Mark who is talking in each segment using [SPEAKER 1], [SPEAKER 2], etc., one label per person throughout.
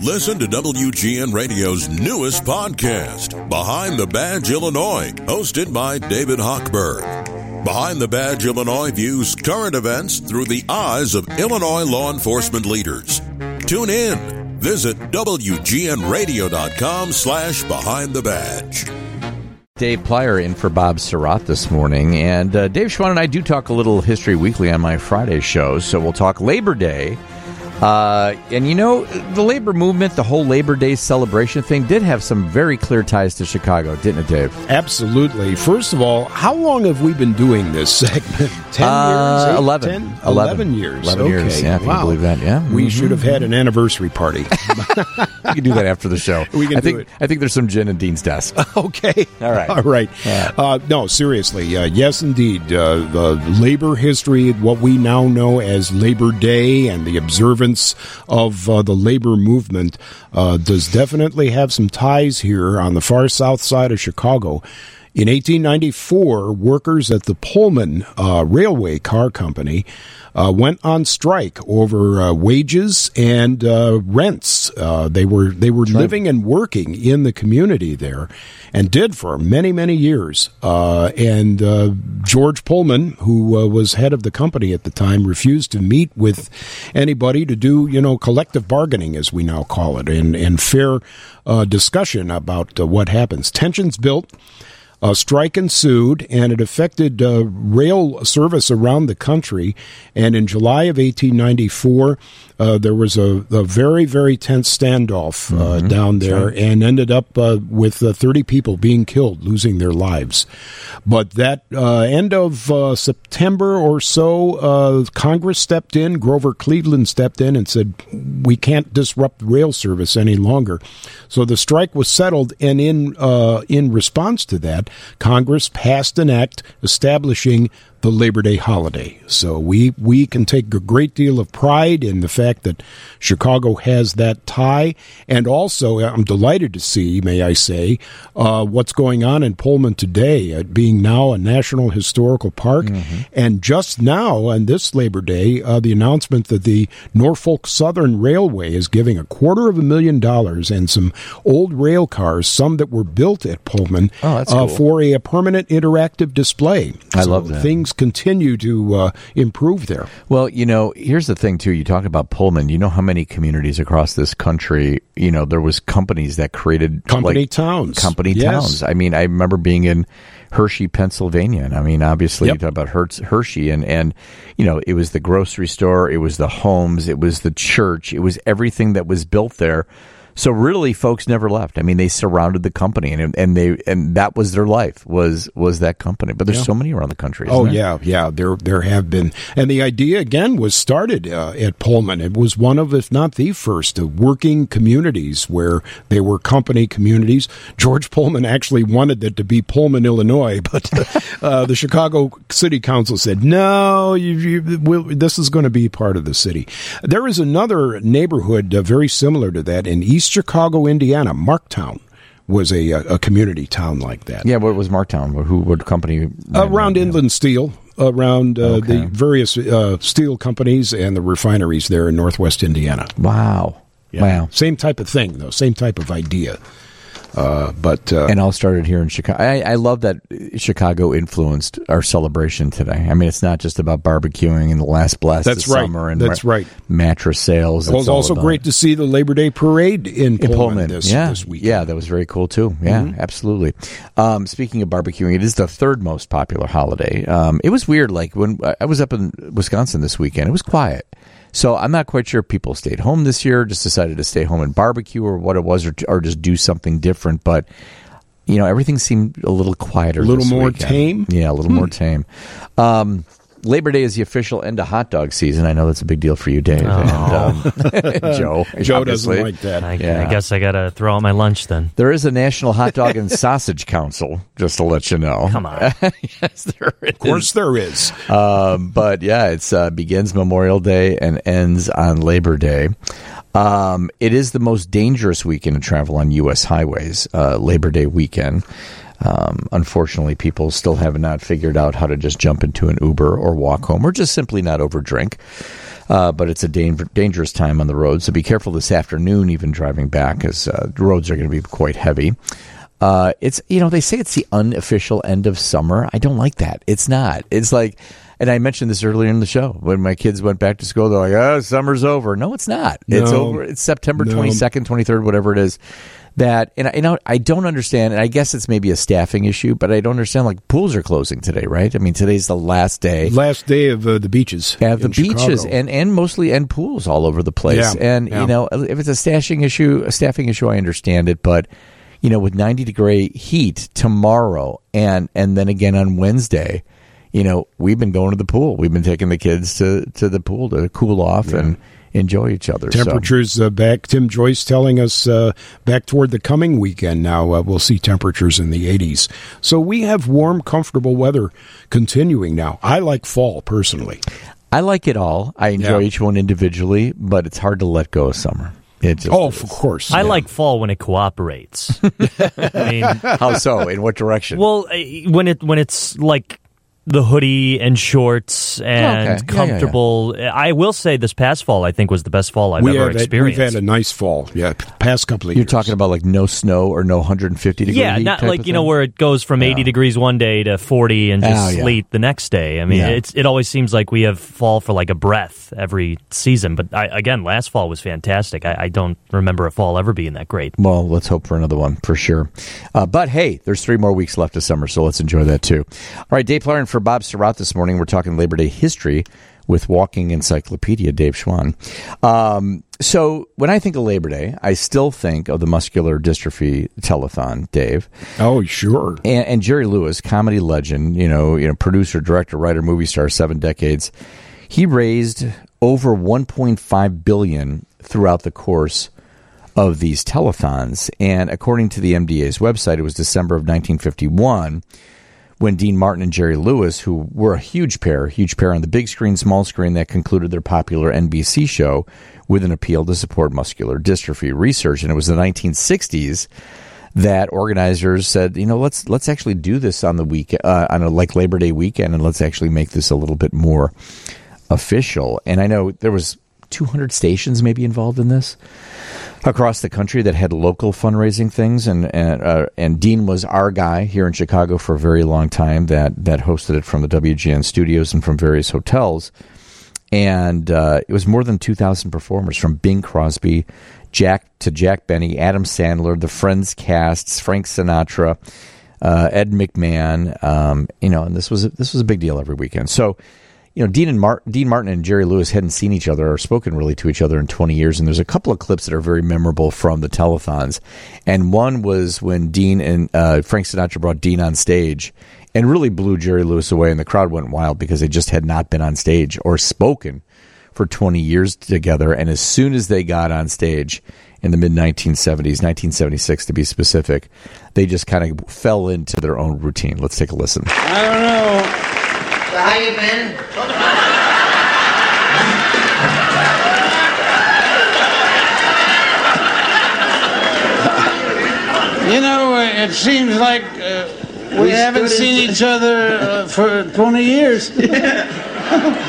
[SPEAKER 1] Listen to WGN Radio's newest podcast, Behind the Badge Illinois, hosted by David Hochberg. Behind the Badge Illinois views current events through the eyes of Illinois law enforcement leaders. Tune in. Visit WGNRadio.com slash Behind the Badge.
[SPEAKER 2] Dave Plier in for Bob Sirott this morning. And uh, Dave Schwan and I do talk a little History Weekly on my Friday shows. So we'll talk Labor Day uh, and you know, the labor movement, the whole Labor Day celebration thing did have some very clear ties to Chicago, didn't it, Dave?
[SPEAKER 3] Absolutely. First of all, how long have we been doing this segment? 10
[SPEAKER 2] uh,
[SPEAKER 3] years?
[SPEAKER 2] Eight, 11.
[SPEAKER 3] 10?
[SPEAKER 2] 11.
[SPEAKER 3] 11 years.
[SPEAKER 2] 11
[SPEAKER 3] okay.
[SPEAKER 2] years. Yeah,
[SPEAKER 3] wow.
[SPEAKER 2] believe that. Yeah.
[SPEAKER 3] We
[SPEAKER 2] mm-hmm.
[SPEAKER 3] should have had an anniversary party.
[SPEAKER 2] we can do that after the show.
[SPEAKER 3] We can
[SPEAKER 2] I think,
[SPEAKER 3] do it.
[SPEAKER 2] I think there's some gin in Dean's desk.
[SPEAKER 3] okay.
[SPEAKER 2] All right.
[SPEAKER 3] All right.
[SPEAKER 2] Yeah.
[SPEAKER 3] Uh, no, seriously. Uh, yes, indeed. Uh, the labor history, what we now know as Labor Day and the observance of uh, the labor movement uh, does definitely have some ties here on the far south side of Chicago. In 1894, workers at the Pullman uh, Railway Car Company uh, went on strike over uh, wages and uh, rents. Uh, they were they were living and working in the community there, and did for many many years. Uh, and uh, George Pullman, who was head of the company at the time, refused to meet with anybody to do you know collective bargaining, as we now call it, and and fair discussion about what happens. Tensions built. A strike ensued, and it affected uh, rail service around the country. And in July of 1894, uh, there was a, a, very, very tense standoff uh, mm-hmm. down there, right. and ended up uh, with 30 people being killed, losing their lives. But that uh, end of uh, September or so, Congress stepped in. Grover Cleveland stepped in and said, "We can't disrupt rail service any longer." So the strike was settled, and in in response to that. Congress passed an act establishing the Labor Day holiday. So we we can take a great deal of pride in the fact that Chicago has that tie, and also I'm delighted to see, may I say, uh, what's going on in Pullman today, uh, being now a national historical park, mm-hmm. and just now on this Labor Day, uh, the announcement that the Norfolk Southern Railway is giving a quarter of a million dollars and some old rail cars, some that were built at Pullman,
[SPEAKER 2] oh, cool.
[SPEAKER 3] for a, a, permanent interactive display.
[SPEAKER 2] I
[SPEAKER 3] so
[SPEAKER 2] love that.
[SPEAKER 3] Things continue to uh, improve there.
[SPEAKER 2] Well, you know, here's the thing too. You talk about Pullman. You know how many communities across this country. You know, there was companies that created
[SPEAKER 3] company
[SPEAKER 2] like,
[SPEAKER 3] towns.
[SPEAKER 2] Company
[SPEAKER 3] yes.
[SPEAKER 2] towns. I mean, I remember being in Hershey, Pennsylvania. And I mean, obviously,
[SPEAKER 3] Yep.
[SPEAKER 2] you talk about Hertz, Hershey, and and you know, it was the grocery store, it was the homes, it was the church, it was everything that was built there. So really, folks never left. I mean, they surrounded the company, and and they and that was their life was was that company. But there's
[SPEAKER 3] Yeah.
[SPEAKER 2] so many around the country.
[SPEAKER 3] Oh
[SPEAKER 2] there?
[SPEAKER 3] yeah, yeah. There, there have been, and the idea again was started uh, at Pullman. It was one of, if not the first, of working communities where they were company communities. George Pullman actually wanted it to be Pullman, Illinois, but uh, the Chicago City Council said no. You, you, we'll, this is going to be part of the city. There is another neighborhood uh, very similar to that in East Chicago, Indiana, Marktown. Was a, a community town like that.
[SPEAKER 2] Yeah, what was Marktown? Who what company?
[SPEAKER 3] around
[SPEAKER 2] Yeah.
[SPEAKER 3] Inland Steel, around uh,
[SPEAKER 2] Okay.
[SPEAKER 3] the various uh, steel companies and the refineries there in Northwest Indiana.
[SPEAKER 2] Wow. Wow.
[SPEAKER 3] Same type of thing, though. Same type of idea. Uh, but uh,
[SPEAKER 2] And all started here in Chicago. I, I love that Chicago influenced our celebration today. I mean, it's not just about barbecuing and the last blast
[SPEAKER 3] That's
[SPEAKER 2] of
[SPEAKER 3] right.
[SPEAKER 2] summer and
[SPEAKER 3] That's right.
[SPEAKER 2] mattress sales.
[SPEAKER 3] it was also great to see the Labor Day parade in
[SPEAKER 2] in
[SPEAKER 3] Pullman,
[SPEAKER 2] Pullman.
[SPEAKER 3] this,
[SPEAKER 2] yeah,
[SPEAKER 3] this week.
[SPEAKER 2] yeah, that was very cool too. Yeah,
[SPEAKER 3] Mm-hmm.
[SPEAKER 2] absolutely. Um, speaking of barbecuing, it is the third most popular holiday. Um, it was weird. Like when I was up in Wisconsin this weekend, it was quiet. So I'm not quite sure if people stayed home this year, just decided to stay home and barbecue, or what it was, or, or just do something different. But you know, everything seemed a little quieter,
[SPEAKER 3] A little more
[SPEAKER 2] weekend.
[SPEAKER 3] tame? Hmm.
[SPEAKER 2] Yeah, a little more tame. Um, Labor Day is the official end of hot dog season. I know that's a big deal for you, Dave, and um, Joe.
[SPEAKER 3] Joe
[SPEAKER 2] obviously.
[SPEAKER 3] doesn't like that.
[SPEAKER 4] I,
[SPEAKER 2] Yeah.
[SPEAKER 4] I guess I got to throw out my lunch then.
[SPEAKER 2] There is a National Hot Dog and Sausage Council, just to let you know.
[SPEAKER 4] Come on.
[SPEAKER 2] yes, there is.
[SPEAKER 3] Of course, there is.
[SPEAKER 2] Um, but yeah, it uh, begins Memorial Day and ends on Labor Day. Um, it is the most dangerous weekend to travel on U.S. highways, uh, Labor Day weekend. Um, unfortunately, people still have not figured out how to just jump into an Uber or walk home or just simply not overdrink. Uh, but it's a dan- dangerous time on the road, so be careful this afternoon, even driving back, as uh, the roads are going to be quite heavy. Uh, it's you know they say it's the unofficial end of summer. I don't like that. It's not. It's like, and I mentioned this earlier in the show when my kids went back to school. They're like, "Oh, summer's over." No, it's not. It's over. It's September
[SPEAKER 3] No.
[SPEAKER 2] twenty second, twenty third, whatever it is. That and I, you know I don't understand, and I guess it's maybe a staffing issue, but I don't understand. Like pools are closing today, right? I mean, today's the last day.
[SPEAKER 3] Last day of uh, the beaches.
[SPEAKER 2] Have the beaches
[SPEAKER 3] Chicago.
[SPEAKER 2] and, and mostly and pools all over the place.
[SPEAKER 3] Yeah,
[SPEAKER 2] and
[SPEAKER 3] yeah.
[SPEAKER 2] you know, if it's a stashing issue, a staffing issue, I understand it. But you know, with ninety degree heat tomorrow and and then again on Wednesday, you know, we've been going to the pool. We've been taking the kids to to the pool to cool off and enjoy each other. So-
[SPEAKER 3] Temperatures uh, back. Tim Joyce telling us uh, back toward the coming weekend now, uh, we'll see temperatures in the 80s. So we have warm, comfortable weather continuing now. I like fall personally.
[SPEAKER 2] I like it all. I enjoy
[SPEAKER 3] Yeah.
[SPEAKER 2] each one individually, but it's hard to let go of summer. It just
[SPEAKER 3] Oh,
[SPEAKER 2] is.
[SPEAKER 3] of course.
[SPEAKER 4] I
[SPEAKER 3] Yeah.
[SPEAKER 4] like fall when it cooperates. I mean,
[SPEAKER 2] How so? In what direction?
[SPEAKER 4] well, eh, when it when it's like the hoodie and shorts and
[SPEAKER 2] Okay. Yeah, yeah, yeah.
[SPEAKER 4] comfortable. I will say this past fall I think was the best fall I've
[SPEAKER 3] we
[SPEAKER 4] ever
[SPEAKER 3] had,
[SPEAKER 4] experienced.
[SPEAKER 3] we've had a nice fall. Yeah, past couple of
[SPEAKER 2] You're
[SPEAKER 3] years.
[SPEAKER 2] talking about like no snow or no 150 degree
[SPEAKER 4] yeah,
[SPEAKER 2] heat
[SPEAKER 4] not
[SPEAKER 2] type
[SPEAKER 4] like
[SPEAKER 2] of
[SPEAKER 4] you know where it goes from 80 degrees one day to 40 and just
[SPEAKER 2] Oh, yeah.
[SPEAKER 4] sleet the next day. I mean,
[SPEAKER 2] Yeah.
[SPEAKER 4] it's it always seems like we have fall for like a breath every season. But I, again, last fall was fantastic. I, I don't remember a fall ever being that great.
[SPEAKER 2] Well, let's hope for another one for sure. Uh, but hey, there's three more weeks left of summer, so let's enjoy that too. All right, Dave Plier in for Bob Sirott this morning. We're talking Labor Day history with Walking Encyclopedia, Dave Schwan. Um, so when I think of Labor Day, I still think of the muscular dystrophy telethon, Dave.
[SPEAKER 3] Oh, sure.
[SPEAKER 2] and, and Jerry Lewis, comedy legend, you know, you know, producer, director, writer, movie star, seven decades. He raised over 1.5 billion throughout the course of these telethons, and according to the MDA's website, it was December of 1951 when Dean Martin and Jerry Lewis, who were a huge pair, huge pair on the big screen, small screen, that concluded their popular NBC show with an appeal to support muscular dystrophy research. And it was the 1960s that organizers said, you know, let's let's actually do this on the week uh, on a like Labor Day weekend, and let's actually make this a little bit more official. And I know there was 200 stations maybe involved in this across the country that had local fundraising things, and and, uh, and Dean was our guy here in Chicago for a very long time that that hosted it from the WGN studios and from various hotels, and uh, it was more than two thousand performers from Bing Crosby, Jack to Jack Benny, Adam Sandler, the Friends casts, Frank Sinatra. Uh, Ed McMahon, um, you know, and this was a, this was a big deal every weekend. So, you know, Dean and Mar- Dean Martin and Jerry Lewis hadn't seen each other or spoken really to each other in 20 years. And there's a couple of clips that are very memorable from the telethons. And one was when Dean and uh, Frank Sinatra brought Dean on stage and really blew Jerry Lewis away. And the crowd went wild because they just had not been on stage or spoken for 20 years together. And as soon as they got on stage in the mid 1970s, 1976 to be specific, they just kind of fell into their own routine. Let's take a listen.
[SPEAKER 5] I don't know.
[SPEAKER 6] How you been?
[SPEAKER 5] You know, uh, it seems like uh, we,
[SPEAKER 6] We
[SPEAKER 5] haven't seen
[SPEAKER 6] in-
[SPEAKER 5] each other uh, for 20 years.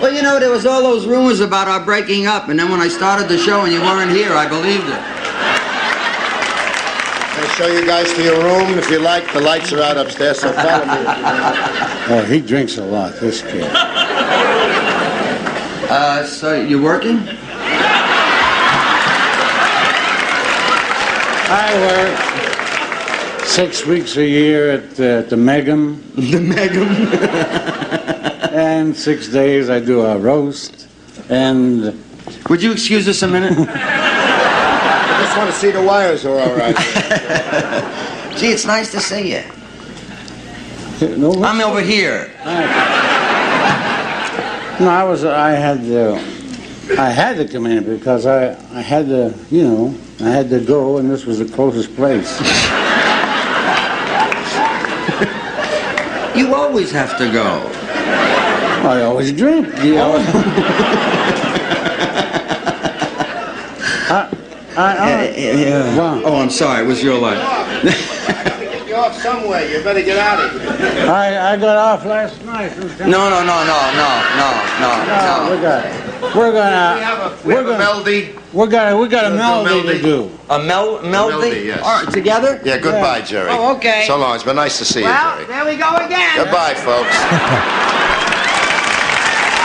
[SPEAKER 6] Well, you know, there was all those rumors about our breaking up, and then when I started the show and you weren't here, I believed it.
[SPEAKER 7] I'll show you guys to your room. If you like, the lights are out upstairs, so follow me.
[SPEAKER 5] Oh, he drinks a lot, this kid.
[SPEAKER 6] Uh, so you working?
[SPEAKER 5] I work six weeks a year at uh, the Megam,
[SPEAKER 6] The Megam.
[SPEAKER 5] and six days I do a roast. And
[SPEAKER 6] Would you excuse us a minute?
[SPEAKER 7] I just want to see the wires are all right.
[SPEAKER 6] Gee, it's nice to see you.
[SPEAKER 5] no,
[SPEAKER 6] I'm over here.
[SPEAKER 5] no, I was I had to I had to come in because I I had to you know I had to go and this was the closest place.
[SPEAKER 6] You always have to go.
[SPEAKER 5] I always drink. You know. I, I, I,
[SPEAKER 6] Yeah.
[SPEAKER 5] Wow.
[SPEAKER 6] Oh, I'm sorry. It was your line.
[SPEAKER 7] you gotta get off somewhere. You better get out of here.
[SPEAKER 5] I, I got off last night.
[SPEAKER 6] No, no, no, no, no, no, no,
[SPEAKER 5] No, we
[SPEAKER 6] no.
[SPEAKER 5] got, we're gonna,
[SPEAKER 7] have a, we
[SPEAKER 5] we're
[SPEAKER 7] have
[SPEAKER 5] gonna,
[SPEAKER 7] melody.
[SPEAKER 5] we're gonna, we got a melody, to do.
[SPEAKER 6] A mel- melody?
[SPEAKER 7] melody, yes.
[SPEAKER 6] All right, together?
[SPEAKER 7] Yeah, goodbye, Jerry.
[SPEAKER 6] Oh, okay.
[SPEAKER 7] So long. It's been nice to see you,
[SPEAKER 6] Well,
[SPEAKER 7] Jerry.
[SPEAKER 6] there we go again.
[SPEAKER 7] Goodbye, folks.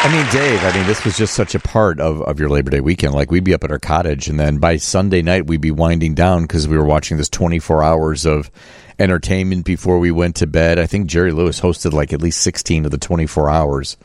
[SPEAKER 2] I mean, Dave, I mean, this was just such a part of, of your Labor Day weekend. Like, we'd be up at our cottage, and then by Sunday night, we'd be winding down because we were watching this 24 hours of entertainment before we went to bed. I think Jerry Lewis hosted like at least 16 of the 24 hours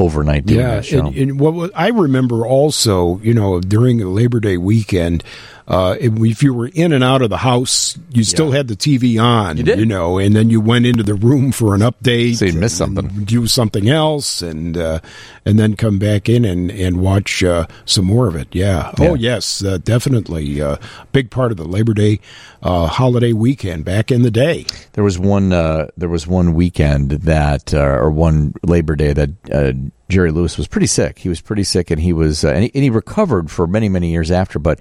[SPEAKER 2] overnight doing
[SPEAKER 3] Yeah,
[SPEAKER 2] that show.
[SPEAKER 3] and, and what was- I remember also, you know, during Labor Day weekend, uh, if, you were in and out of the house, you still had the TV on, you,
[SPEAKER 2] did.
[SPEAKER 3] you know, and then you went into the room for an update,
[SPEAKER 2] So you'd miss
[SPEAKER 3] and
[SPEAKER 2] something.
[SPEAKER 3] do something else, and uh, and then come back in and and watch uh, some more of it. Yeah.
[SPEAKER 2] Yeah.
[SPEAKER 3] Oh yes, uh, definitely, uh, big part of the Labor Day uh, holiday weekend back in the day.
[SPEAKER 2] There was one. Uh, there was one weekend that, uh, or one Labor Day that uh, Jerry Lewis was pretty sick. He was pretty sick, and he was, uh, and, he, and he recovered for many, many years after. But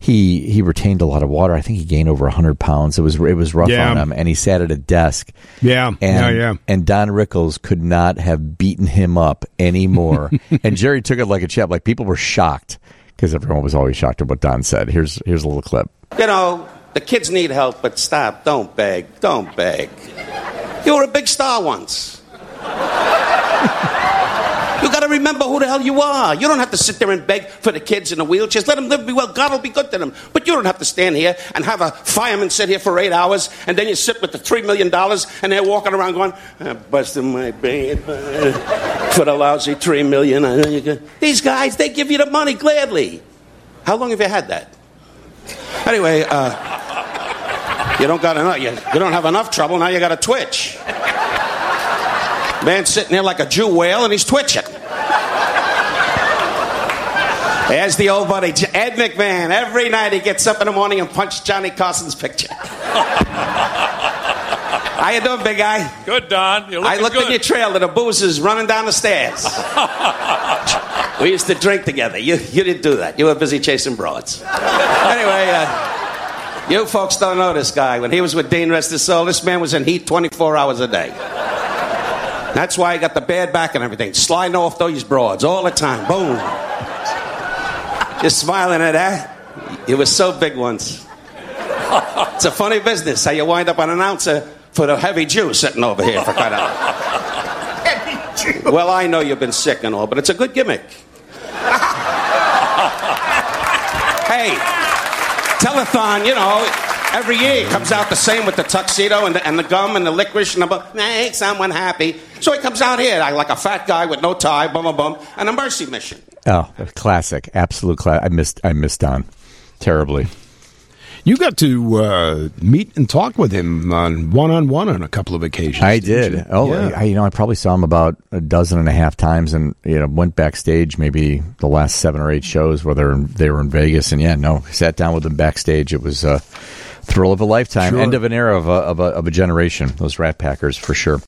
[SPEAKER 2] he he retained a lot of water. I think he gained over hundred pounds. It was it was rough
[SPEAKER 3] Yeah.
[SPEAKER 2] on him, and he sat at a desk.
[SPEAKER 3] Yeah,
[SPEAKER 2] And,
[SPEAKER 3] yeah, yeah.
[SPEAKER 2] And Don Rickles could not have beaten him up anymore. and Jerry took it like a champ. Like people were shocked because everyone was always shocked at what Don said. Here's here's a little clip.
[SPEAKER 8] You know, the kids need help, but stop. Don't beg. Don't beg. You were a big star once. You got to remember who the hell you are. You don't have to sit there and beg for the kids in the wheelchairs. Let them live, be well. God will be good to them. But you don't have to stand here and have a fireman sit here for eight hours, and then you sit with the three million dollars, and they're walking around going, "I'm busting my brain for the lousy three million. I know you can-" These guys, they give you the money gladly. How long have you had that? Anyway, uh, you don't got enough. You, you don't have enough trouble. Now you got to twitch. Man sitting there like a Jew whale, and he's twitching. There's the old buddy, Ed McMahon. Every night he gets up in the morning and punches Johnny Carson's picture. How you doing, big guy?
[SPEAKER 9] Good, Don.
[SPEAKER 8] I looked
[SPEAKER 9] good.
[SPEAKER 8] in your trailer. The booze is running down the stairs. we used to drink together. You, you didn't do that. You were busy chasing broads. anyway, uh, you folks don't know this guy. When he was with Dean Rest his soul, this man was in heat 24 hours a day. That's why he got the bad back and everything. Sliding off those broads all the time. Boom. Just smiling at that. It was so big once. It's a funny business how you wind up an announcer for the heavy Jew sitting over here for quite a Well, I know you've been sick and all, but it's a good gimmick. hey, telethon, you know, every year comes out the same with the tuxedo and the, and the gum and the licorice and the make someone happy. So he comes out here like a fat guy with no tie, bum bum bum, and a mercy mission.
[SPEAKER 2] Oh, classic, absolute class. I missed I missed Don terribly.
[SPEAKER 3] You got to uh, meet and talk with him on one on one on a couple of occasions.
[SPEAKER 2] I did.
[SPEAKER 3] you?
[SPEAKER 2] Oh,
[SPEAKER 3] Yeah.
[SPEAKER 2] I, you know, I probably saw him about a dozen and a half times, and you know, went backstage maybe the last seven or eight shows where they were in, they were in Vegas, and yeah, no, sat down with him backstage. It was a thrill of a lifetime,
[SPEAKER 3] Sure.
[SPEAKER 2] end of an era of a, of a of a generation. Those Rat Packers for sure.